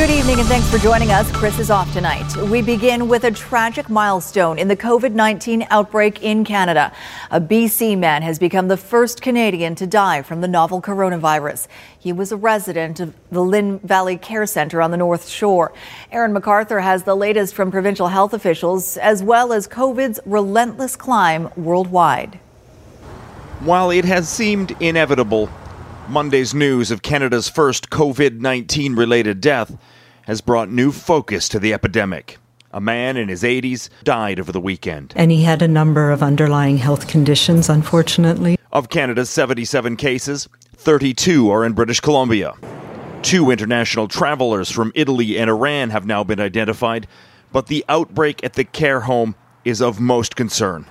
Good evening and thanks for joining us. Chris is off tonight. We begin with a tragic milestone in the COVID 19 outbreak in Canada. A BC man has become the first Canadian to die from the novel coronavirus. He was a resident of the Lynn Valley Care Centre on the North Shore. Aaron McArthur has the latest from provincial health officials, as well as COVID's relentless climb worldwide. While it has seemed inevitable, Monday's news of Canada's first COVID 19 related death has brought new focus to the epidemic. A man in his 80s died over the weekend. And he had a number of underlying health conditions, unfortunately. Of Canada's 77 cases, 32 are in British Columbia. Two international travelers from Italy and Iran have now been identified, but the outbreak at the care home is of most concern.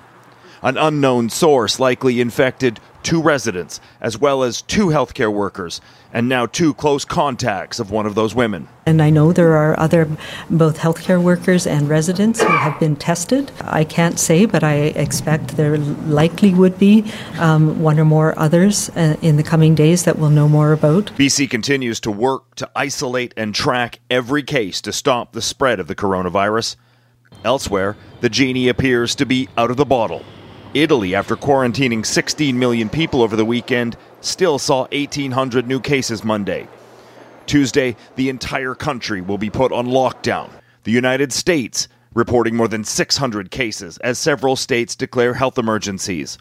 An unknown source likely infected two residents, as well as two healthcare workers, and now two close contacts of one of those women. And I know there are other both healthcare workers and residents who have been tested. I can't say, but I expect there likely would be um, one or more others uh, in the coming days that we'll know more about. BC continues to work to isolate and track every case to stop the spread of the coronavirus. Elsewhere, the genie appears to be out of the bottle. Italy, after quarantining 16 million people over the weekend, still saw 1,800 new cases Monday. Tuesday, the entire country will be put on lockdown. The United States reporting more than 600 cases as several states declare health emergencies.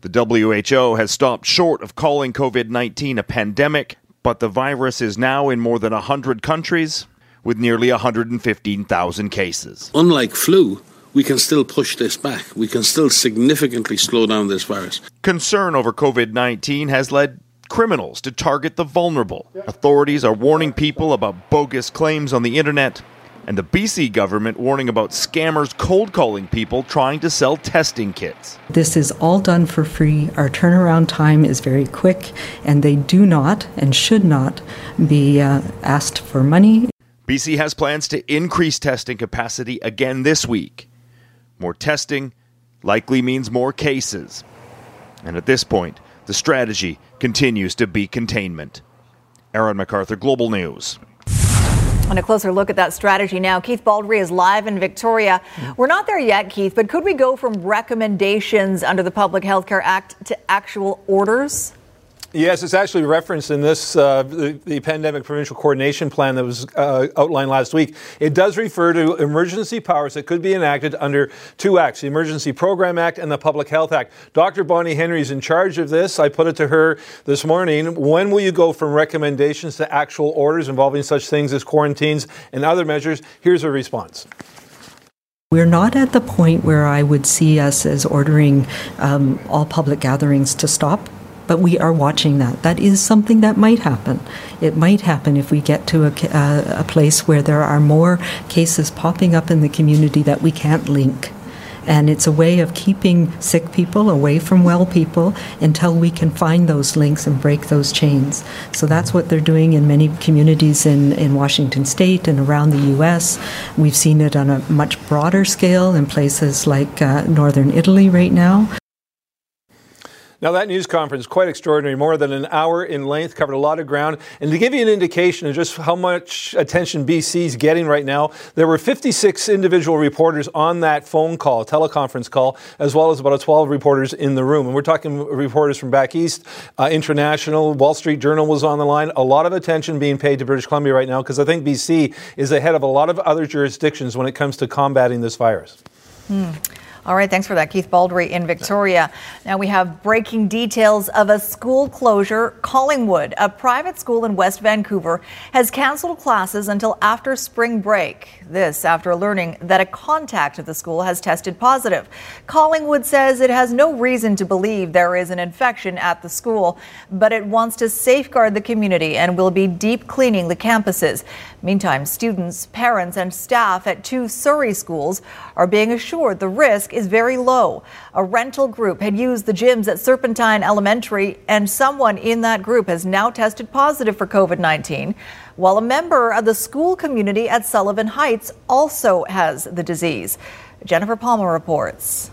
The WHO has stopped short of calling COVID 19 a pandemic, but the virus is now in more than 100 countries with nearly 115,000 cases. Unlike flu, we can still push this back. We can still significantly slow down this virus. Concern over COVID 19 has led criminals to target the vulnerable. Authorities are warning people about bogus claims on the internet, and the BC government warning about scammers cold calling people trying to sell testing kits. This is all done for free. Our turnaround time is very quick, and they do not and should not be uh, asked for money. BC has plans to increase testing capacity again this week. More testing likely means more cases. And at this point, the strategy continues to be containment. Aaron McArthur, Global News. On a closer look at that strategy now. Keith Baldry is live in Victoria. We're not there yet, Keith, but could we go from recommendations under the Public Health Care Act to actual orders? Yes, it's actually referenced in this uh, the, the, pandemic provincial coordination plan that was uh, outlined last week. It does refer to emergency powers that could be enacted under two acts: the Emergency Program Act and the Public Health Act. Dr. Bonnie Henry is in charge of this. I put it to her this morning. When will you go from recommendations to actual orders involving such things as quarantines and other measures? Here's her response. We're not at the point where I would see us as ordering um, all public gatherings to stop but we are watching that. That is something that might happen. It might happen if we get to a, uh, a place where there are more cases popping up in the community that we can't link. And it's a way of keeping sick people away from well people until we can find those links and break those chains. So that's what they're doing in many communities in, in Washington state and around the U.S. We've seen it on a much broader scale in places like uh, northern Italy right now. Now, that news conference, quite extraordinary, more than an hour in length, covered a lot of ground. And to give you an indication of just how much attention BC is getting right now, there were 56 individual reporters on that phone call, teleconference call, as well as about 12 reporters in the room. And we're talking reporters from back east, uh, international, Wall Street Journal was on the line. A lot of attention being paid to British Columbia right now because I think BC is ahead of a lot of other jurisdictions when it comes to combating this virus. Hmm. All right, thanks for that, Keith Baldry in Victoria. Now we have breaking details of a school closure. Collingwood, a private school in West Vancouver, has canceled classes until after spring break. This after learning that a contact of the school has tested positive. Collingwood says it has no reason to believe there is an infection at the school, but it wants to safeguard the community and will be deep cleaning the campuses. Meantime, students, parents, and staff at two Surrey schools are being assured the risk is very low. A rental group had used the gyms at Serpentine Elementary, and someone in that group has now tested positive for COVID 19, while a member of the school community at Sullivan Heights also has the disease. Jennifer Palma reports.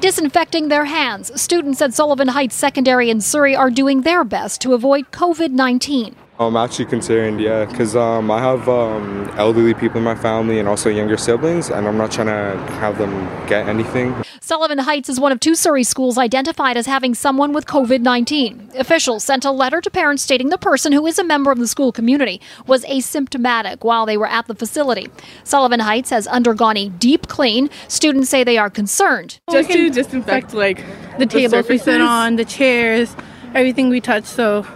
disinfecting their hands. Students at Sullivan Heights Secondary in Surrey are doing their best to avoid COVID 19. I'm actually concerned, yeah, because um, I have um, elderly people in my family and also younger siblings, and I'm not trying to have them get anything. Sullivan Heights is one of two Surrey schools identified as having someone with COVID 19. Officials sent a letter to parents stating the person, who is a member of the school community, was asymptomatic while they were at the facility. Sullivan Heights has undergone a deep clean. Students say they are concerned. Just to disinfect, like the, the tables we sit on, the chairs, everything we touch, so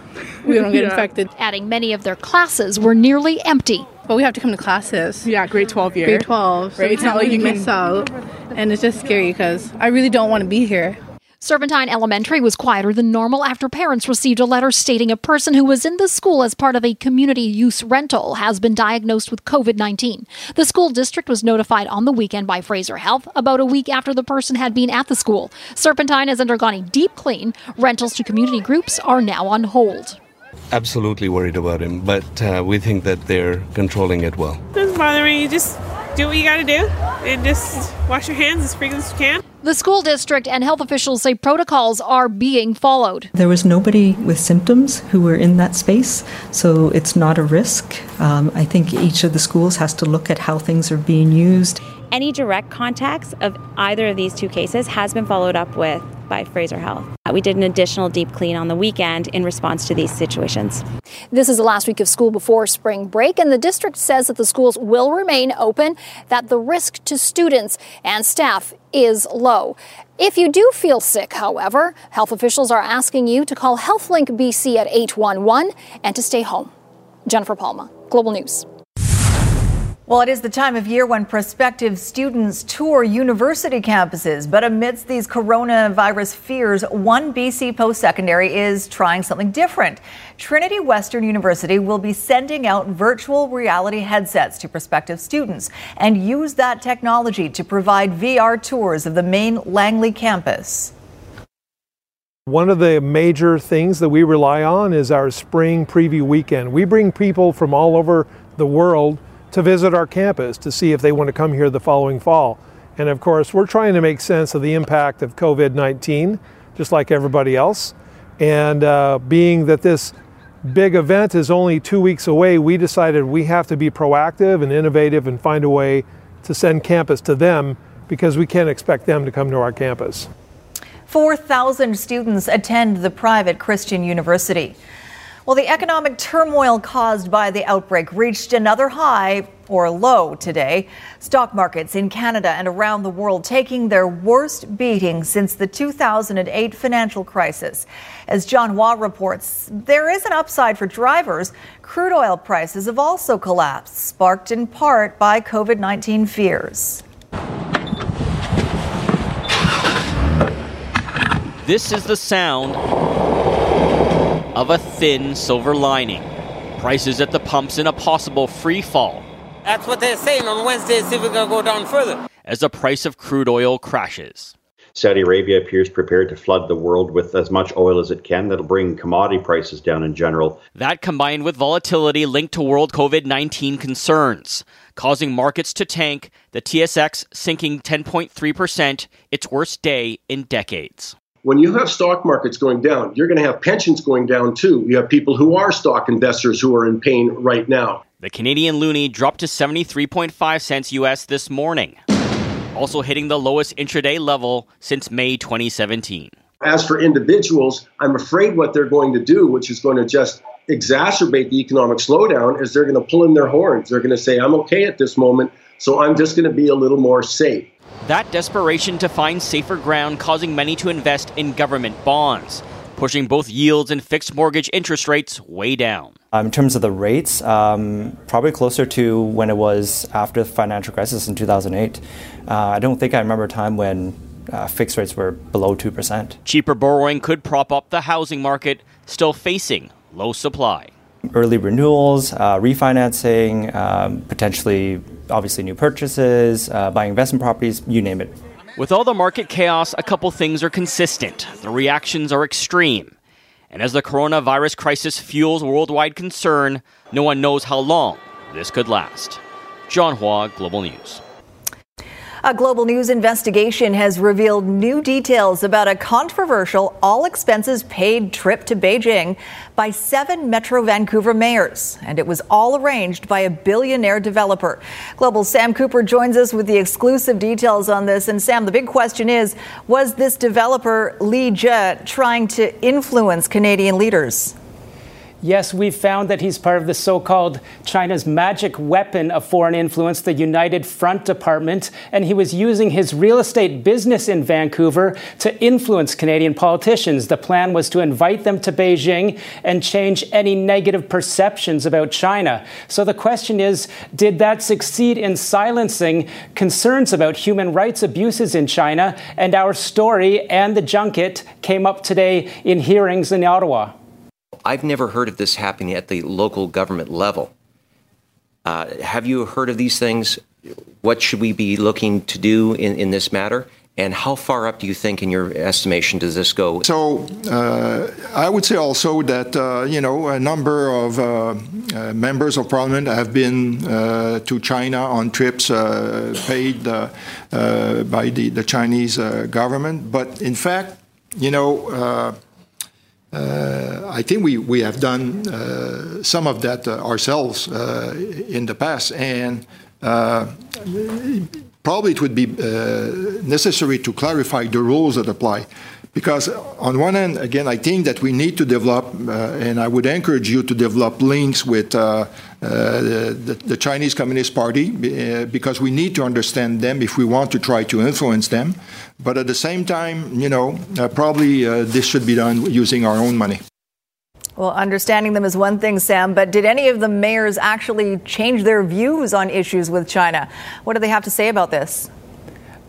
we don't get yeah. infected. Adding many of their classes were nearly empty. But we have to come to classes. Yeah, grade 12 year. Grade 12. So right. it's not like you miss out. And it's just scary because I really don't want to be here. Serpentine Elementary was quieter than normal after parents received a letter stating a person who was in the school as part of a community use rental has been diagnosed with COVID 19. The school district was notified on the weekend by Fraser Health about a week after the person had been at the school. Serpentine has undergone a deep clean. Rentals to community groups are now on hold. Absolutely worried about him, but uh, we think that they're controlling it well. Doesn't bother me. Just do what you got to do and just wash your hands as frequently as you can. The school district and health officials say protocols are being followed. There was nobody with symptoms who were in that space, so it's not a risk. Um, I think each of the schools has to look at how things are being used. Any direct contacts of either of these two cases has been followed up with by Fraser Health. Uh, we did an additional deep clean on the weekend in response to these situations. This is the last week of school before spring break, and the district says that the schools will remain open, that the risk to students and staff is low. If you do feel sick, however, health officials are asking you to call HealthLink BC at 811 and to stay home. Jennifer Palma, Global News. Well, it is the time of year when prospective students tour university campuses. But amidst these coronavirus fears, one BC post secondary is trying something different. Trinity Western University will be sending out virtual reality headsets to prospective students and use that technology to provide VR tours of the main Langley campus. One of the major things that we rely on is our spring preview weekend. We bring people from all over the world to visit our campus to see if they want to come here the following fall. And of course, we're trying to make sense of the impact of COVID 19, just like everybody else. And uh, being that this big event is only two weeks away, we decided we have to be proactive and innovative and find a way to send campus to them because we can't expect them to come to our campus. 4,000 students attend the private Christian university. Well, the economic turmoil caused by the outbreak reached another high or low today. Stock markets in Canada and around the world taking their worst beating since the 2008 financial crisis. As John Hua reports, there is an upside for drivers. Crude oil prices have also collapsed, sparked in part by COVID 19 fears. This is the sound of a thin silver lining. Prices at the pumps in a possible free fall. That's what they're saying on Wednesday, see if we're going to go down further. As the price of crude oil crashes. Saudi Arabia appears prepared to flood the world with as much oil as it can. That'll bring commodity prices down in general. That combined with volatility linked to world COVID 19 concerns, causing markets to tank, the TSX sinking 10.3%, its worst day in decades when you have stock markets going down, you're going to have pensions going down too. You have people who are stock investors who are in pain right now. The Canadian loonie dropped to 73.5 cents US this morning, also hitting the lowest intraday level since May 2017. As for individuals, I'm afraid what they're going to do, which is going to just exacerbate the economic slowdown, is they're going to pull in their horns. They're going to say, I'm okay at this moment, so I'm just going to be a little more safe. That desperation to find safer ground causing many to invest in government bonds, pushing both yields and fixed mortgage interest rates way down. Um, in terms of the rates, um, probably closer to when it was after the financial crisis in 2008. Uh, I don't think I remember a time when uh, fixed rates were below 2%. Cheaper borrowing could prop up the housing market, still facing low supply early renewals, uh, refinancing, um, potentially, obviously, new purchases, uh, buying investment properties, you name it. With all the market chaos, a couple things are consistent. The reactions are extreme. And as the coronavirus crisis fuels worldwide concern, no one knows how long this could last. John Hua, Global News. A global news investigation has revealed new details about a controversial all expenses paid trip to Beijing by seven Metro Vancouver mayors. And it was all arranged by a billionaire developer. Global Sam Cooper joins us with the exclusive details on this. And Sam, the big question is was this developer, Li Jie, trying to influence Canadian leaders? Yes, we've found that he's part of the so called China's magic weapon of foreign influence, the United Front Department, and he was using his real estate business in Vancouver to influence Canadian politicians. The plan was to invite them to Beijing and change any negative perceptions about China. So the question is did that succeed in silencing concerns about human rights abuses in China? And our story and the junket came up today in hearings in Ottawa. I've never heard of this happening at the local government level. Uh, have you heard of these things? What should we be looking to do in, in this matter? And how far up do you think, in your estimation, does this go? So uh, I would say also that uh, you know a number of uh, uh members of parliament have been uh, to China on trips uh, paid by the, the Chinese government. But in fact, you know I think we, we have done uh, some of that uh, ourselves in the past, and probably it would be necessary to clarify the rules that apply. Because on one hand, again, I think that we need to develop, uh, and I would encourage you to develop links with uh, uh, Uh, the, the, Chinese Communist Party, uh, because we need to understand them if we want to try to influence them. But at the same time, you know, uh, probably this should be done using our own money. Well, understanding them is one thing, Sam, but did any of the mayors actually change their views on issues with China? What do they have to say about this?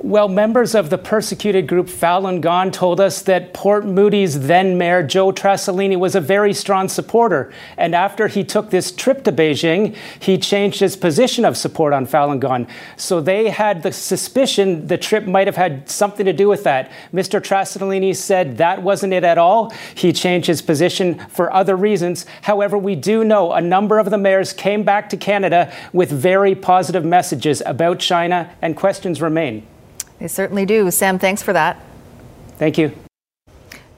Well, members of the persecuted group Falun Gong told us that Port Moody's then mayor Joe Trasolini was a very strong supporter. And after he took this trip to Beijing, he changed his position of support on Falun Gong. So they had the suspicion the trip might have had something to do with that. Mr. Trasolini said that wasn't it at all. He changed his position for other reasons. However, we do know a number of the mayors came back to Canada with very positive messages about China, and questions remain. They certainly do. Sam, thanks for that. Thank you.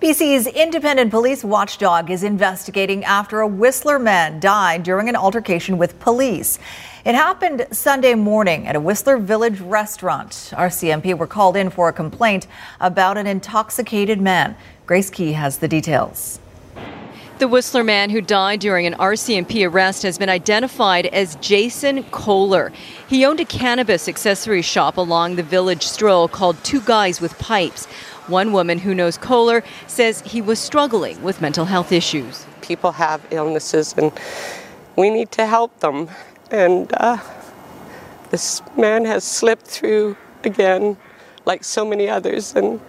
BC's independent police watchdog is investigating after a Whistler man died during an altercation with police. It happened Sunday morning at a Whistler Village restaurant. RCMP were called in for a complaint about an intoxicated man. Grace Ke has the details. The Whistler man who died during an RCMP arrest has been identified as Jason Kohler. He owned a cannabis accessory shop along the village stroll called Two Guys with Pipes. One woman who knows Kohler says he was struggling with mental health issues. People have illnesses and we need to help them. And uh, this man has slipped through again, like so many others, and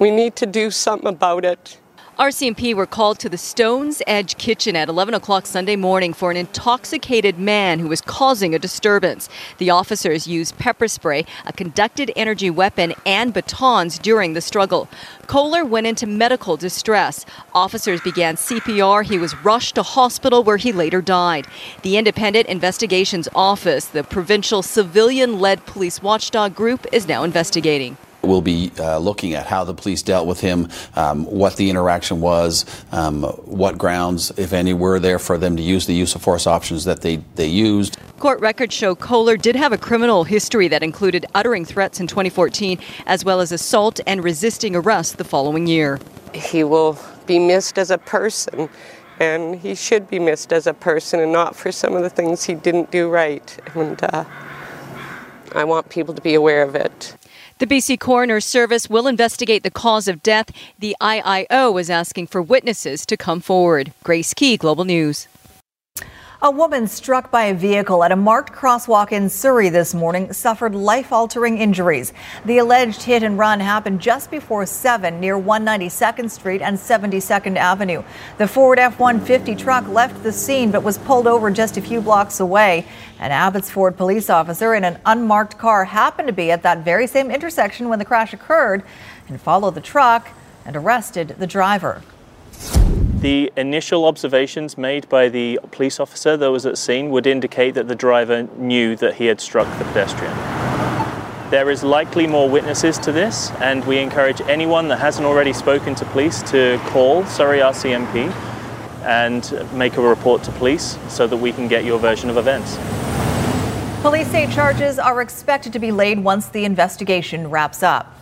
we need to do something about it. RCMP were called to the Stones Edge kitchen at 11 o'clock Sunday morning for an intoxicated man who was causing a disturbance. The officers used pepper spray, a conducted energy weapon, and batons during the struggle. Kohler went into medical distress. Officers began CPR. He was rushed to hospital where he later died. The Independent Investigations Office, the provincial civilian led police watchdog group, is now investigating. We'll be uh, looking at how the police dealt with him, um, what the interaction was, um, what grounds, if any, were there for them to use the use of force options that they, they used. Court records show Kohler did have a criminal history that included uttering threats in 2014, as well as assault and resisting arrest the following year. He will be missed as a person, and he should be missed as a person and not for some of the things he didn't do right. And uh, I want people to be aware of it. The BC Coroner's Service will investigate the cause of death. The IIO is asking for witnesses to come forward. Grace Ke, Global News. A woman struck by a vehicle at a marked crosswalk in Surrey this morning suffered life altering injuries. The alleged hit and run happened just before 7 near 192nd Street and 72nd Avenue. The Ford F 150 truck left the scene but was pulled over just a few blocks away. An Abbotsford police officer in an unmarked car happened to be at that very same intersection when the crash occurred and followed the truck and arrested the driver. The initial observations made by the police officer that was at scene would indicate that the driver knew that he had struck the pedestrian. There is likely more witnesses to this, and we encourage anyone that hasn't already spoken to police to call Surrey RCMP and make a report to police so that we can get your version of events. Police say charges are expected to be laid once the investigation wraps up.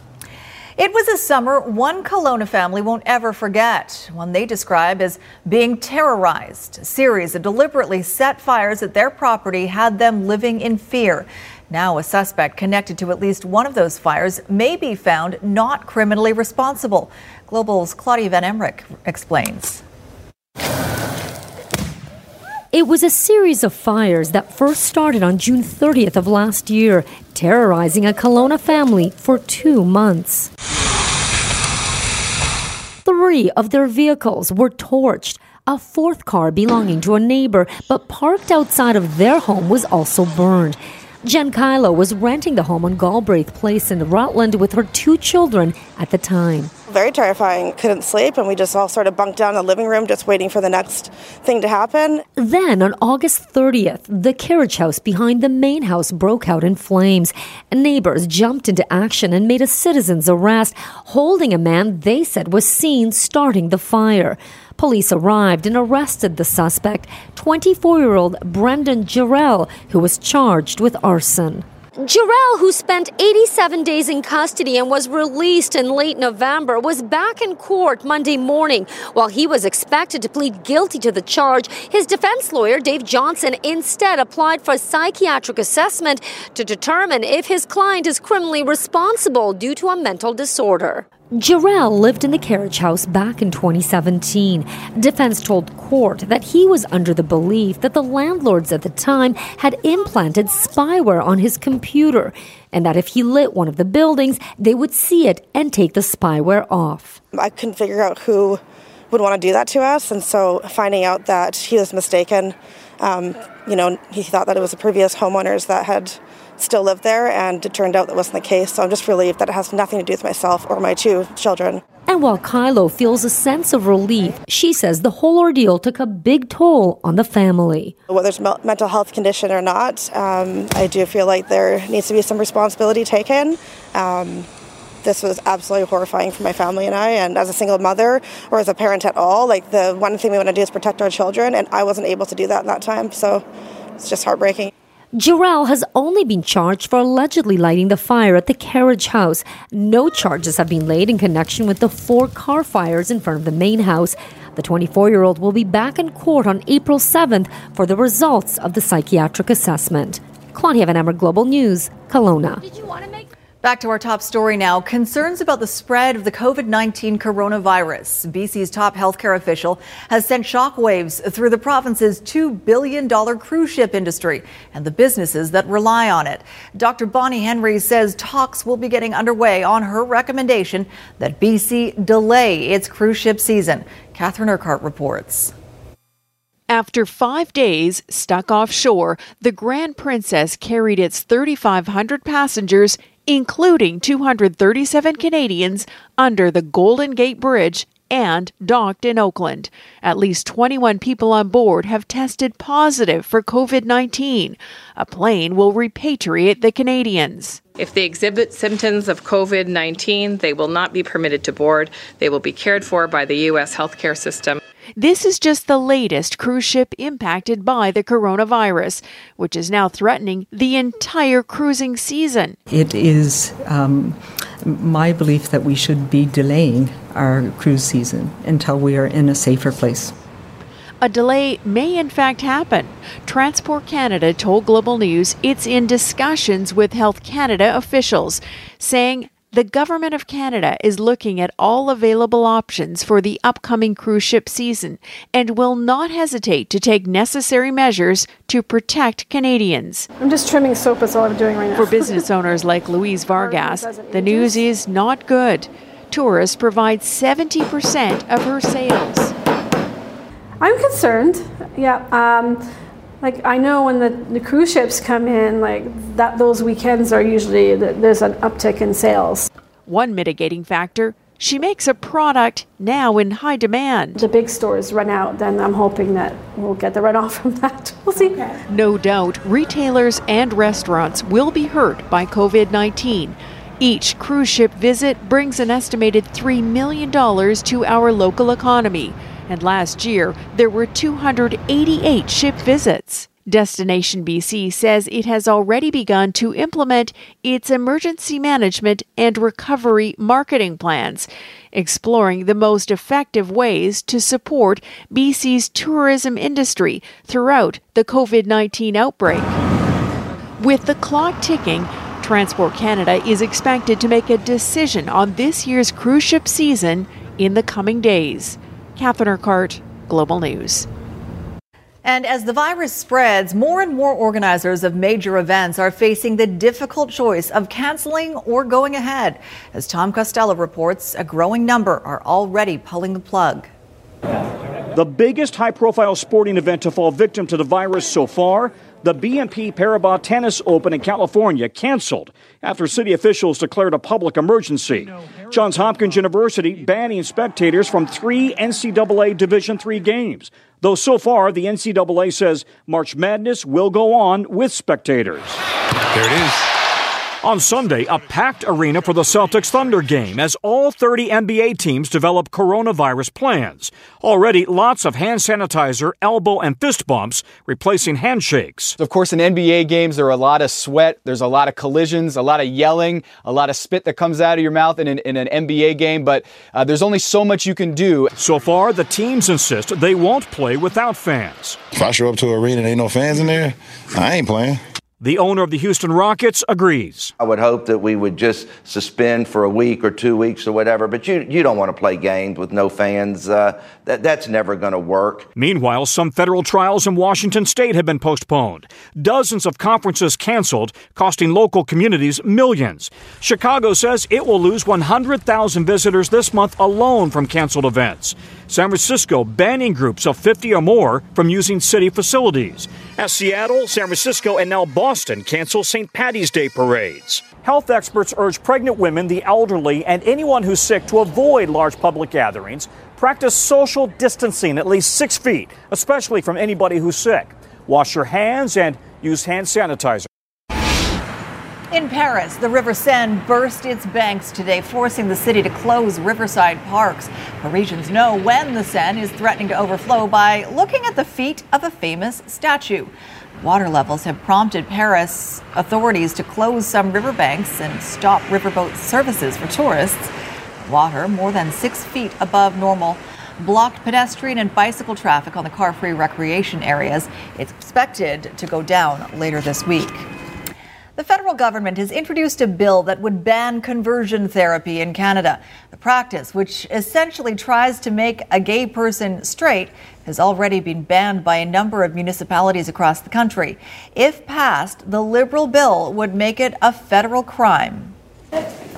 It was a summer one Kelowna family won't ever forget, one they describe as being terrorized. A series of deliberately set fires at their property had them living in fear. Now, a suspect connected to at least one of those fires may be found not criminally responsible. Global's Klaudia Van Emmerik explains. It was a series of fires that first started on June 30th of last year, terrorizing a Kelowna family for two months. Three of their vehicles were torched. A fourth car belonging to a neighbor but parked outside of their home was also burned. Jen Kylo was renting the home on Galbraith Place in Rutland with her two children at the time. Very terrifying. Couldn't sleep, and we just all sort of bunked down in the living room just waiting for the next thing to happen. Then, on August 30th, the carriage house behind the main house broke out in flames. Neighbors jumped into action and made a citizen's arrest, holding a man they said was seen starting the fire. Police arrived and arrested the suspect, 24 year old Brendan Jarrell, who was charged with arson. Jarrell, who spent 87 days in custody and was released in late November, was back in court Monday morning. While he was expected to plead guilty to the charge, his defense lawyer, Dave Johnson, instead applied for psychiatric assessment to determine if his client is criminally responsible due to a mental disorder. Jarrell lived in the carriage house back in 2017. Defense told court that he was under the belief that the landlords at the time had implanted spyware on his computer and that if he lit one of the buildings, they would see it and take the spyware off. I couldn't figure out who would want to do that to us, and so finding out that he was mistaken, um, you know, he thought that it was the previous homeowners that had still lived there, and it turned out that wasn't the case. So I'm just relieved that it has nothing to do with myself or my two children. And while Kylo feels a sense of relief, she says the whole ordeal took a big toll on the family. Whether it's a mental health condition or not, um, I do feel like there needs to be some responsibility taken. Um, this was absolutely horrifying for my family and I. And as a single mother or as a parent at all, like the one thing we want to do is protect our children, and I wasn't able to do that in that time. So it's just heartbreaking. Jarrell has only been charged for allegedly lighting the fire at the carriage house. No charges have been laid in connection with the four car fires in front of the main house. The 24 year old will be back in court on April 7th for the results of the psychiatric assessment. Klaudia Van Emmer, Global News, Kelowna. Back to our top story now. Concerns about the spread of the COVID 19 coronavirus. BC's top healthcare official has sent shockwaves through the province's $2 billion cruise ship industry and the businesses that rely on it. Dr. Bonnie Henry says talks will be getting underway on her recommendation that BC delay its cruise ship season. Catherine Urquhart reports. After five days stuck offshore, the Grand Princess carried its 3,500 passengers including 237 Canadians, under the Golden Gate Bridge and docked in Oakland. At least 21 people on board have tested positive for COVID 19. A plane will repatriate the Canadians. If they exhibit symptoms of COVID 19, they will not be permitted to board. They will be cared for by the U.S. healthcare system. This is just the latest cruise ship impacted by the coronavirus, which is now threatening the entire cruising season. It is um, my belief that we should be delaying our cruise season until we are in a safer place. A delay may in fact happen. Transport Canada told Global News it's in discussions with Health Canada officials, saying the Government of Canada is looking at all available options for the upcoming cruise ship season and will not hesitate to take necessary measures to protect Canadians. I'm just trimming soap, that's all I'm doing right now. For business owners like Louise Vargas, the news is not good. Tourists provide 70% of her sales. I'm concerned, yeah. Um, like I know when the, the cruise ships come in, like that those weekends are usually there's an uptick in sales. One mitigating factor She makes a product now in high demand. The big stores run out, then I'm hoping that we'll get the runoff from that. We'll see. No doubt, retailers and restaurants will be hurt by COVID 19. Each cruise ship visit brings an estimated $3 million to our local economy. And last year, there were 288 ship visits. Destination BC says it has already begun to implement its emergency management and recovery marketing plans, exploring the most effective ways to support BC's tourism industry throughout the COVID 19 outbreak. With the clock ticking, Transport Canada is expected to make a decision on this year's cruise ship season in the coming days. Catherine Urquhart, Global News. And as the virus spreads, more and more organizers of major events are facing the difficult choice of canceling or going ahead. As Tom Costello reports, a growing number are already pulling the plug. The biggest high profile sporting event to fall victim to the virus so far the BNP Paribas Tennis Open in California canceled after city officials declared a public emergency. Johns Hopkins University banning spectators from three NCAA Division III games, though so far the NCAA says March Madness will go on with spectators. There it is. On Sunday, a packed arena for the Celtics Thunder game as all 30 NBA teams develop coronavirus plans. Already, lots of hand sanitizer, elbow, and fist bumps replacing handshakes. Of course, in NBA games, there are a lot of sweat, there's a lot of collisions, a lot of yelling, a lot of spit that comes out of your mouth in an, in an NBA game, but uh, there's only so much you can do. So far, the teams insist they won't play without fans. If I show up to an arena and ain't no fans in there, I ain't playing. The owner of the Houston Rockets agrees. I would hope that we would just suspend for a week or two weeks or whatever, but you, you don't want to play games with no fans. Uh, that, that's never going to work. Meanwhile, some federal trials in Washington state have been postponed. Dozens of conferences canceled, costing local communities millions. Chicago says it will lose 100,000 visitors this month alone from canceled events. San Francisco banning groups of 50 or more from using city facilities. As Seattle, San Francisco, and now Boston cancel St. Patty's Day parades. Health experts urge pregnant women, the elderly, and anyone who's sick to avoid large public gatherings. Practice social distancing at least six feet, especially from anybody who's sick. Wash your hands and use hand sanitizer. In Paris, the River Seine burst its banks today, forcing the city to close riverside parks. Parisians know when the Seine is threatening to overflow by looking at the feet of a famous statue. Water levels have prompted Paris authorities to close some riverbanks and stop riverboat services for tourists. Water, more than six feet above normal, blocked pedestrian and bicycle traffic on the car free recreation areas. It's expected to go down later this week. The federal government has introduced a bill that would ban conversion therapy in Canada. The practice, which essentially tries to make a gay person straight, has already been banned by a number of municipalities across the country. If passed, the Liberal bill would make it a federal crime.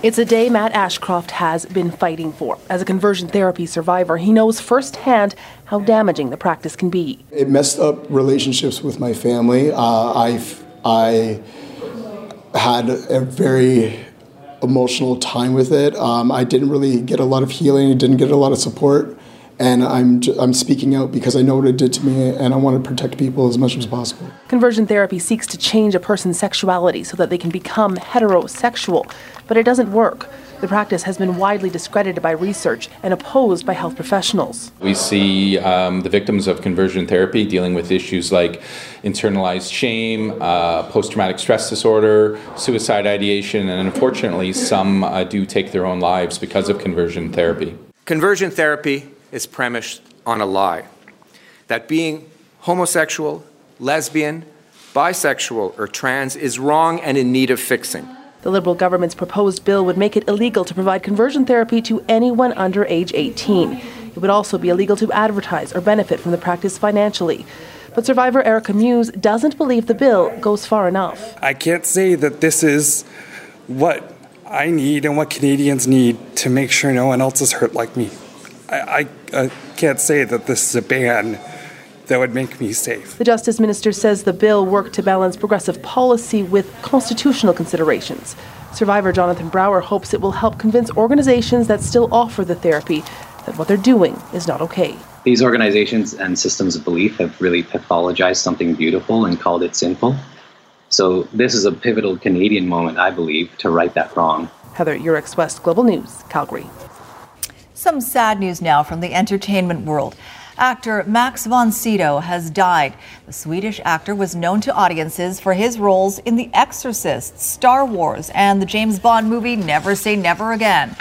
It's a day Matt Ashcroft has been fighting for. As a conversion therapy survivor, he knows firsthand how damaging the practice can be. It messed up relationships with my family. Uh, I, I had a very emotional time with it. Um, I didn't really get a lot of healing, didn't get a lot of support, and I'm I'm speaking out because I know what it did to me, and I want to protect people as much as possible. Conversion therapy seeks to change a person's sexuality so that they can become heterosexual, but it doesn't work. The practice has been widely discredited by research and opposed by health professionals. We see um, the victims of conversion therapy dealing with issues like internalized shame, uh, post traumatic stress disorder, suicide ideation, and unfortunately, some uh, do take their own lives because of conversion therapy. Conversion therapy is premised on a lie that being homosexual, lesbian, bisexual, or trans is wrong and in need of fixing. The Liberal government's proposed bill would make it illegal to provide conversion therapy to anyone under age 18. It would also be illegal to advertise or benefit from the practice financially. But survivor Erika Muse doesn't believe the bill goes far enough. I can't say that this is what I need and what Canadians need to make sure no one else is hurt like me. I, I, I can't say that this is a ban that would make me safe. The Justice Minister says the bill worked to balance progressive policy with constitutional considerations. Survivor Jonathan Brower hopes it will help convince organizations that still offer the therapy that what they're doing is not okay. These organizations and systems of belief have really pathologized something beautiful and called it sinful. So, this is a pivotal Canadian moment, I believe, to right that wrong. Heather Yourex West Global News, Calgary. Some sad news now from the entertainment world. Actor Max von Sydow has died. The Swedish actor was known to audiences for his roles in The Exorcist, Star Wars, and the James Bond movie Never Say Never Again.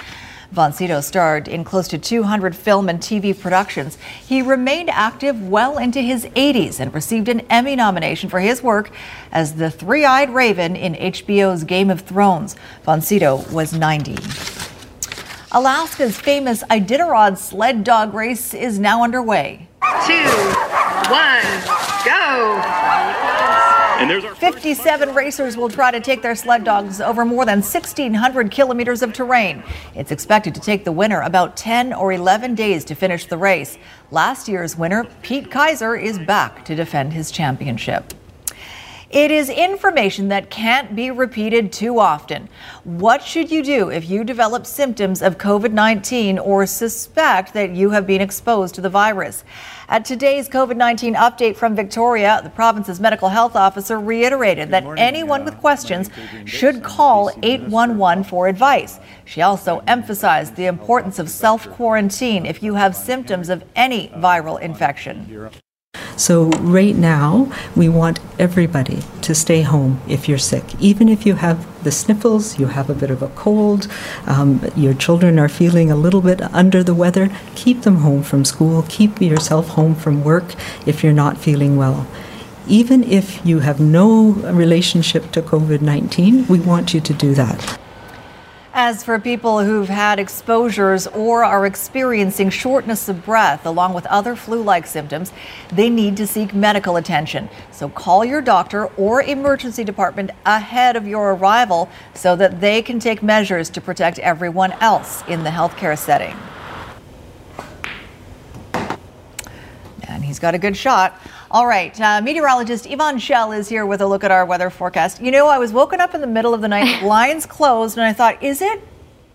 Von Sydow starred in close to 200 film and TV productions. He remained active well into his 80s and received an Emmy nomination for his work as the three eyed raven in HBO's Game of Thrones. Von Sydow was 90. Alaska's famous Iditarod sled dog race is now underway. Two, one, go! And there's 57 racers will try to take their sled dogs over more than 1,600 kilometers of terrain. It's expected to take the winner about 10 or 11 days to finish the race. Last year's winner, Pete Kaiser, is back to defend his championship. It is information that can't be repeated too often. What should you do if you develop symptoms of COVID 19 or suspect that you have been exposed to the virus? At today's COVID 19 update from Victoria, the province's medical health officer reiterated that anyone with questions should call 811 for advice. She also emphasized the importance of self quarantine if you have symptoms of any viral infection. So, right now, we want everybody to stay home if you're sick. Even if you have the sniffles, you have a bit of a cold, um, your children are feeling a little bit under the weather, keep them home from school, keep yourself home from work if you're not feeling well. Even if you have no relationship to COVID 19, we want you to do that. As for people who've had exposures or are experiencing shortness of breath along with other flu like symptoms, they need to seek medical attention. So call your doctor or emergency department ahead of your arrival so that they can take measures to protect everyone else in the healthcare setting. And he's got a good shot. All right, uh, meteorologist Yvonne Schalle is here with a look at our weather forecast. You know, I was woken up in the middle of the night, blinds closed, and I thought, is it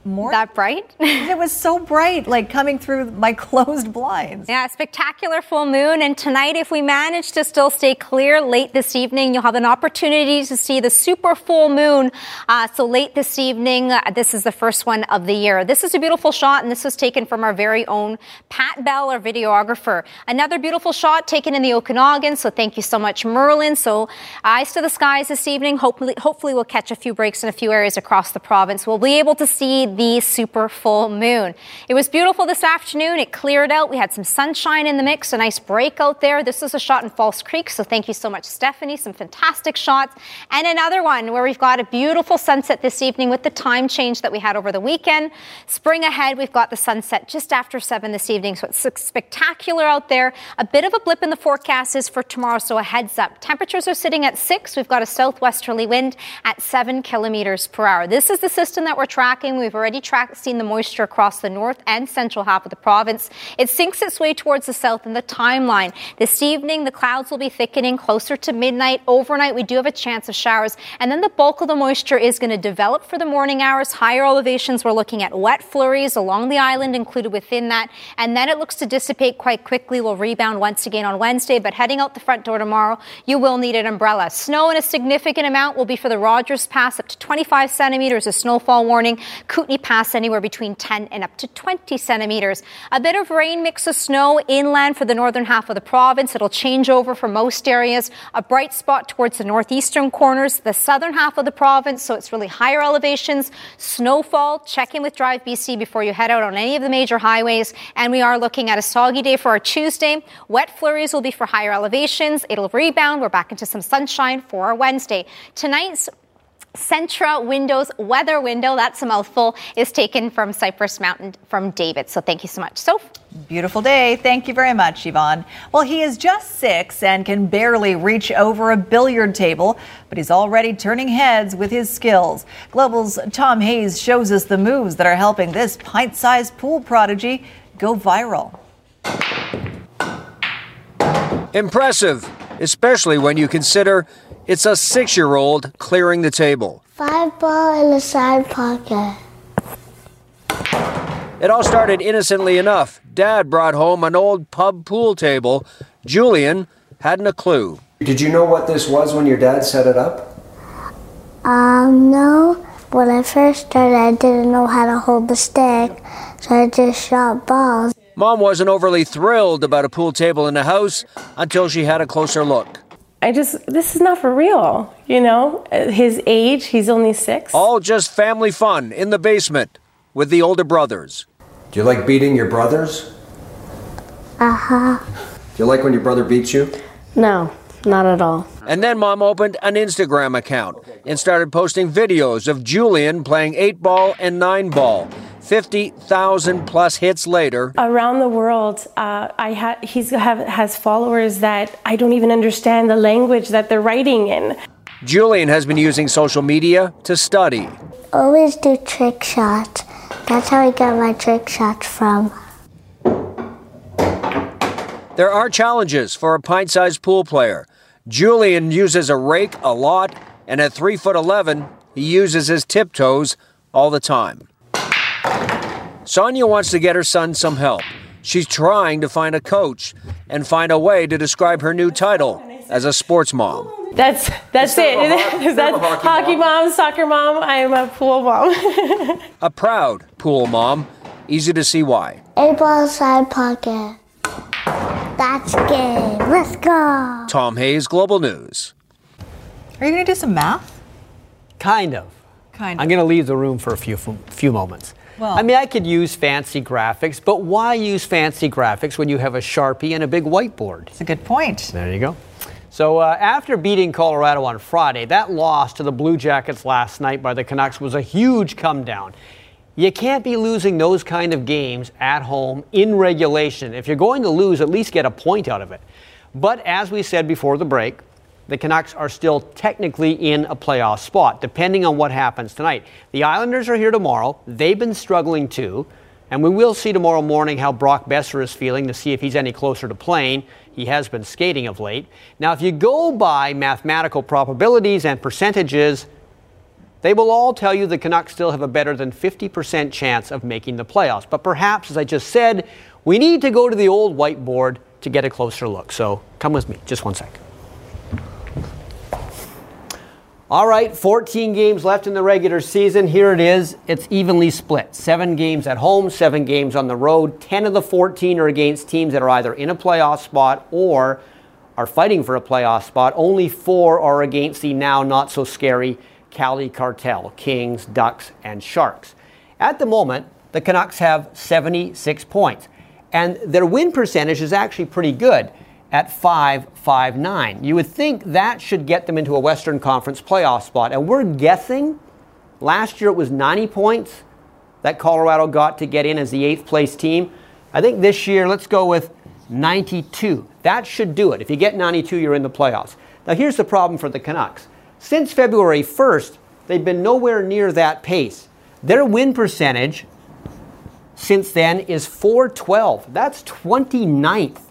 more that bright? it was so bright, like coming through my closed blinds. Yeah, spectacular full moon. And tonight, if we manage to still stay clear late this evening, you'll have an opportunity to see the super full moon. Uh, so late this evening, uh, this is the first one of the year. This is a beautiful shot, and this was taken from our very own Pat Bell, our videographer. Another beautiful shot taken in the Okanagan. So thank you so much, Merlin. So eyes to the skies this evening. Hopefully, hopefully we'll catch a few breaks in a few areas across the province. We'll be able to see the super full moon. It was beautiful this afternoon. It cleared out. We had some sunshine in the mix, a nice break out there. This is a shot in False Creek, so thank you so much, Stephanie. Some fantastic shots. And another one where we've got a beautiful sunset this evening with the time change that we had over the weekend. Spring ahead, we've got the sunset just after 7 this evening, so it's spectacular out there. A bit of a blip in the forecast is for tomorrow, so a heads up. Temperatures are sitting at 6. We've got a southwesterly wind at 7 kilometers per hour. This is the system that we're tracking. We've already tracked seen the moisture across the north and central half of the province. It sinks its way towards the south in the timeline. This evening, the clouds will be thickening closer to midnight. Overnight, we do have a chance of showers, and then the bulk of the moisture is going to develop for the morning hours. Higher elevations, we're looking at wet flurries along the island included within that, and then it looks to dissipate quite quickly. We'll rebound once again on Wednesday, but heading out the front door tomorrow, you will need an umbrella. Snow in a significant amount will be for the Rogers Pass, up to 25 centimeters of snowfall warning. Kootenay Pass anywhere between 10 and up to 20 centimeters. A bit of rain, mix of snow inland for the northern half of the province. It'll change over for most areas. A bright spot towards the northeastern corners, the southern half of the province. So it's really higher elevations. Snowfall. Check in with Drive BC before you head out on any of the major highways. And we are looking at a soggy day for our Tuesday. Wet flurries will be for higher elevations. It'll rebound. We're back into some sunshine for our Wednesday. Tonight's Centra Windows weather window, that's a mouthful, is taken from Cypress Mountain from David. So thank you so much. Soph. Beautiful day. Thank you very much, Yvonne. Well, he is just six and can barely reach over a billiard table, but he's already turning heads with his skills. Global's Tom Hayes shows us the moves that are helping this pint sized pool prodigy go viral. Impressive. Especially when you consider it's a six year old clearing the table. Five ball in the side pocket. It all started innocently enough. Dad brought home an old pub pool table. Julian hadn't a clue. Did you know what this was when your dad set it up? Um, no. When I first started, I didn't know how to hold the stick, so I just shot balls. Mom wasn't overly thrilled about a pool table in the house until she had a closer look. I just, this is not for real, you know? His age, he's only six. All just family fun in the basement with the older brothers. Do you like beating your brothers? Uh huh. Do you like when your brother beats you? No, not at all. And then mom opened an Instagram account and started posting videos of Julian playing 8 ball and 9 ball. 50,000 plus hits later, Around the world, uh, I ha- he's have, has followers that I don't even understand the language that they're writing in. Julian has been using social media to study. Always do trick shots. That's how I got my trick shots from. There are challenges for a pint sized pool player. Julian uses a rake a lot, and at 3 foot 11, he uses his tiptoes all the time. Sonia wants to get her son some help. She's trying to find a coach and find a way to describe her new title as a sports mom. That's that's it. that's hockey, mom. soccer mom. I am a pool mom. A proud pool mom. Easy to see why. Eight ball side pocket. That's game. Let's go. Tom Hayes, Global News. Are you going to do some math? Kind of. Kind of. I'm going to leave the room for a few few moments. Well- I mean, I could use fancy graphics, but why use fancy graphics when you have a Sharpie and a big whiteboard? That's a good point. There you go. So, uh, after beating Colorado on Friday, that loss to the Blue Jackets last night by the Canucks was a huge come down. You can't be losing those kind of games at home in regulation. If you're going to lose, at least get a point out of it. But as we said before the break, the Canucks are still technically in a playoff spot, depending on what happens tonight. The Islanders are here tomorrow. They've been struggling too. And we will see tomorrow morning how Brock Boeser is feeling to see if he's any closer to playing. He has been skating of late. Now, if you go by mathematical probabilities and percentages, they will all tell you the Canucks still have a better than 50% chance of making the playoffs. But perhaps, as I just said, we need to go to the old whiteboard to get a closer look. So come with me, just one sec. All right, 14 games left in the regular season. Here it is. It's evenly split. Seven games at home, seven games on the road. 10 of the 14 are against teams that are either in a playoff spot or are fighting for a playoff spot. Only four are against the now not so scary Cali Cartel Kings, Ducks, and Sharks. At the moment, the Canucks have 76 points, and their win percentage is actually pretty good at 5.59. You would think that should get them into a Western Conference playoff spot, and we're guessing last year it was 90 points that Colorado got to get in as the eighth place team. I think this year, let's go with 92. That should do it. If you get 92, you're in the playoffs. Now, here's the problem for the Canucks. Since February 1st, they've been nowhere near that pace. Their win percentage since then is 412. That's 29th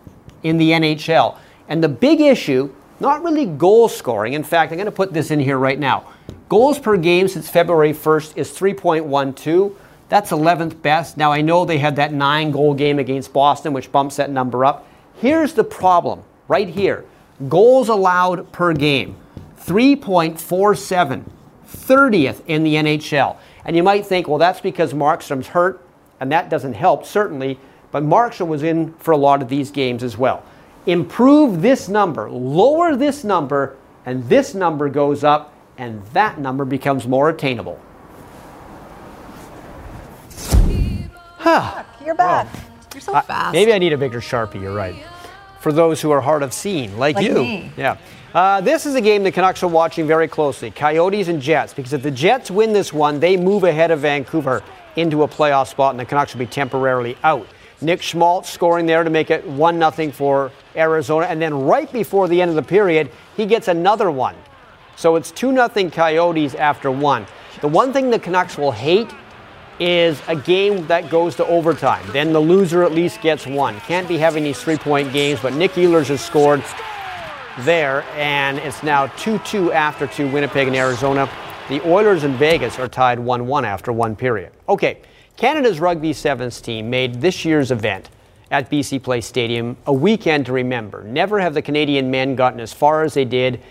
in the NHL. And the big issue, not really goal scoring. In fact, I'm going to put this in here right now. Goals per game since February 1st is 3.12. That's 11th best. Now, I know they had that nine goal game against Boston, which bumps that number up. Here's the problem right here goals allowed per game 3.47, 30th in the NHL. And you might think, well, that's because Markstrom's hurt, and that doesn't help, certainly, but Markstrom was in for a lot of these games as well. Improve this number, lower this number, and this number goes up, and that number becomes more attainable. Huh. You're back. You're so Uh, fast. Maybe I need a bigger Sharpie, you're right. For those who are hard of seeing, like, Like you. me. Yeah. Uh, this is a game the Canucks are watching very closely Coyotes and Jets, because if the Jets win this one, they move ahead of Vancouver into a playoff spot, and the Canucks will be temporarily out. Nick Schmaltz scoring there to make it 1 0 for Arizona, and then right before the end of the period, he gets another one. So it's 2 0 Coyotes after one. The one thing the Canucks will hate is a game that goes to overtime. Then the loser at least gets one. Can't be having these three point games, but Nick Ehlers has scored. there, and it's now 2 2 after 2, Winnipeg and Arizona. The Oilers in Vegas are tied 1 1 after one period. Okay, Canada's Rugby Sevens team made this year's event at BC Place Stadium a weekend to remember. Never have the Canadian men gotten as far as they did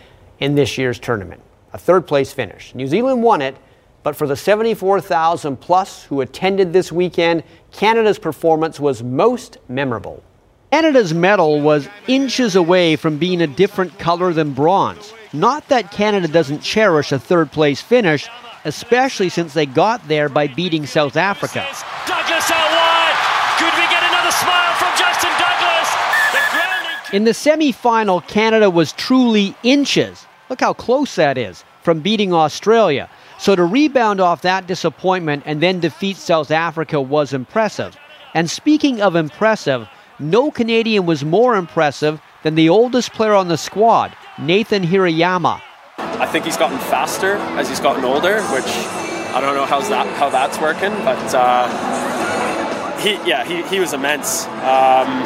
in this year's tournament. A third place finish. New Zealand won it, but for the 74,000 plus who attended this weekend, Canada's performance was most memorable. Canada's medal was inches away from being a different color than bronze. Not that Canada doesn't cherish a third place finish, especially since they got there by beating South Africa. Douglas out wide. Could we get another smile from Justin Douglas? The. In the semi final, Canada was truly inches. Look how close that is from beating Australia. So to rebound off that disappointment and then defeat South Africa was impressive. And speaking of impressive, no Canadian was more impressive than the oldest player on the squad, Nathan Hirayama. I think he's gotten faster as he's gotten older, which I don't know how's that how that's working, but uh, he yeah he, he was immense. Um,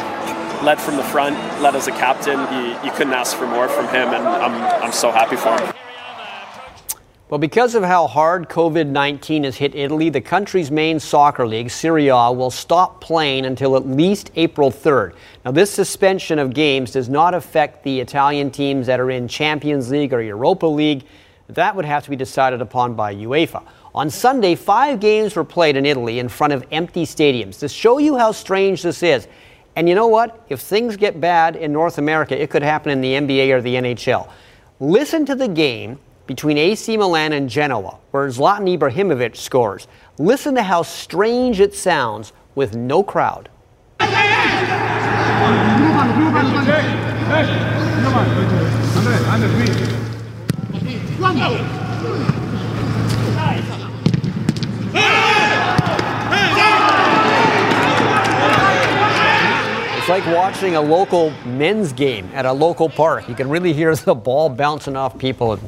led from the front, led as a captain. You, you couldn't ask for more from him, and I'm I'm so happy for him. Well, because of how hard COVID 19 has hit Italy, the country's main soccer league, Serie A, will stop playing until at least April 3rd. Now, this suspension of games does not affect the Italian teams that are in Champions League or Europa League. That would have to be decided upon by UEFA. On Sunday, five games were played in Italy in front of empty stadiums. To show you how strange this is, and you know what? If things get bad in North America, it could happen in the NBA or the NHL. Listen to the game between AC Milan and Genoa, where Zlatan Ibrahimovic scores. Listen to how strange it sounds with no crowd. It's like watching a local men's game at a local park. You can really hear the ball bouncing off people.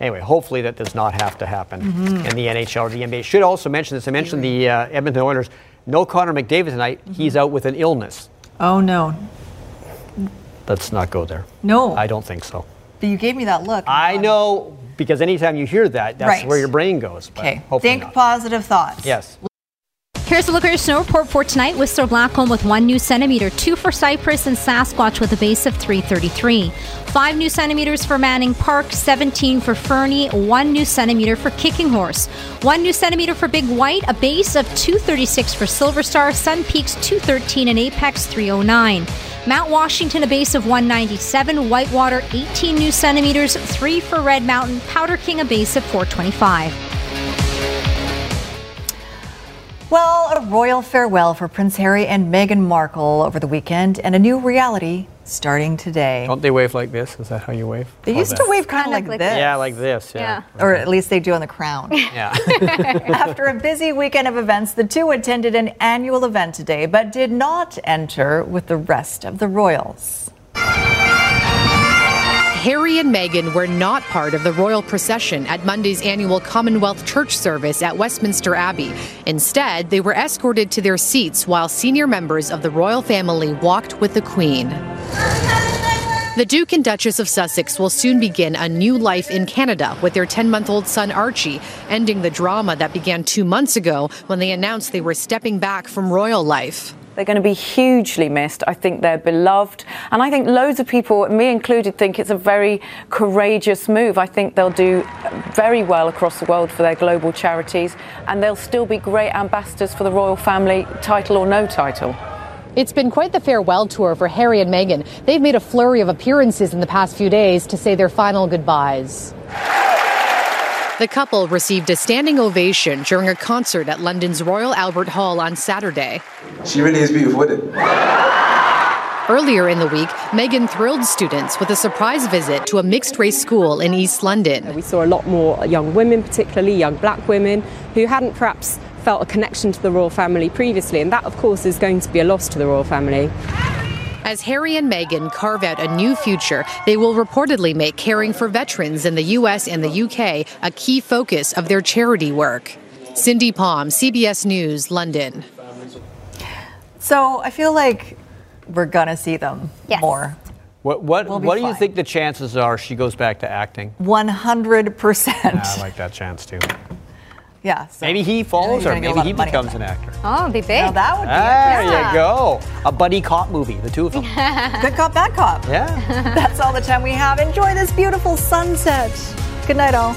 Anyway, hopefully that does not have to happen Mhm. in the NHL or the NBA. Should also mention this. I mentioned the uh, Edmonton Oilers. No Connor McDavid tonight. He's out with an illness. Oh, no. Let's not go there. No. I don't think so. But you gave me that look. I know because anytime you hear that, that's Right. where your brain goes. but Okay. Think not. positive thoughts. Yes. Here's a look at your snow report for tonight. Whistler Blackcomb with one new centimeter, two for Cypress and Sasquatch with a base of 333. Five new centimeters for Manning Park, 17 for Fernie, one new centimeter for Kicking Horse, one new centimeter for Big White, a base of 236 for Silver Star, Sun Peaks 213 and Apex 309. Mount Washington, a base of 197, Whitewater 18 new centimeters, three for Red Mountain, Powder King, a base of 425. Well, a royal farewell for Prince Harry and Meghan Markle over the weekend, and a new reality starting today. Don't they wave like this? Is that how you wave? They used that. to wave kind of like, this. Yeah, like this. Yeah. Or at least they do on the crown. Yeah. After a busy weekend of events, the two attended an annual event today, but did not enter with the rest of the royals. Harry and Meghan were not part of the royal procession at Monday's annual Commonwealth Church service at Westminster Abbey. Instead, they were escorted to their seats while senior members of the royal family walked with the Queen. The Duke and Duchess of Sussex will soon begin a new life in Canada with their 10 month old son Archie, ending the drama that began two months ago when they announced they were stepping back from royal life. They're going to be hugely missed. I think they're beloved. And I think loads of people, me included, think it's a very courageous move. I think they'll do very well across the world for their global charities. And they'll still be great ambassadors for the royal family, title or no title. It's been quite the farewell tour for Harry and Meghan. They've made a flurry of appearances in the past few days to say their final goodbyes. The couple received a standing ovation during a concert at London's Royal Albert Hall on Saturday. She really is beautiful, isn't it? Earlier in the week, Meghan thrilled students with a surprise visit to a mixed race school in East London. We saw a lot more young women, particularly young black women, who hadn't perhaps felt a connection to the royal family previously, and that, of course, is going to be a loss to the royal family. As Harry and Meghan carve out a new future, they will reportedly make caring for veterans in the US and the UK a key focus of their charity work. Cindy Palm, CBS News, London. So I feel like we're gonna see them more. What what We'll be what do you think the chances are she goes back to acting? 100%. I like that chance too. Yeah. So Maybe he follows You're her. gonna get a Maybe he becomes an actor. Oh, it'd be big. Now that would be There yeah. you go. A buddy cop movie, the two of them. Good cop, bad cop. Yeah. That's all the time we have. Enjoy this beautiful sunset. Good night, all.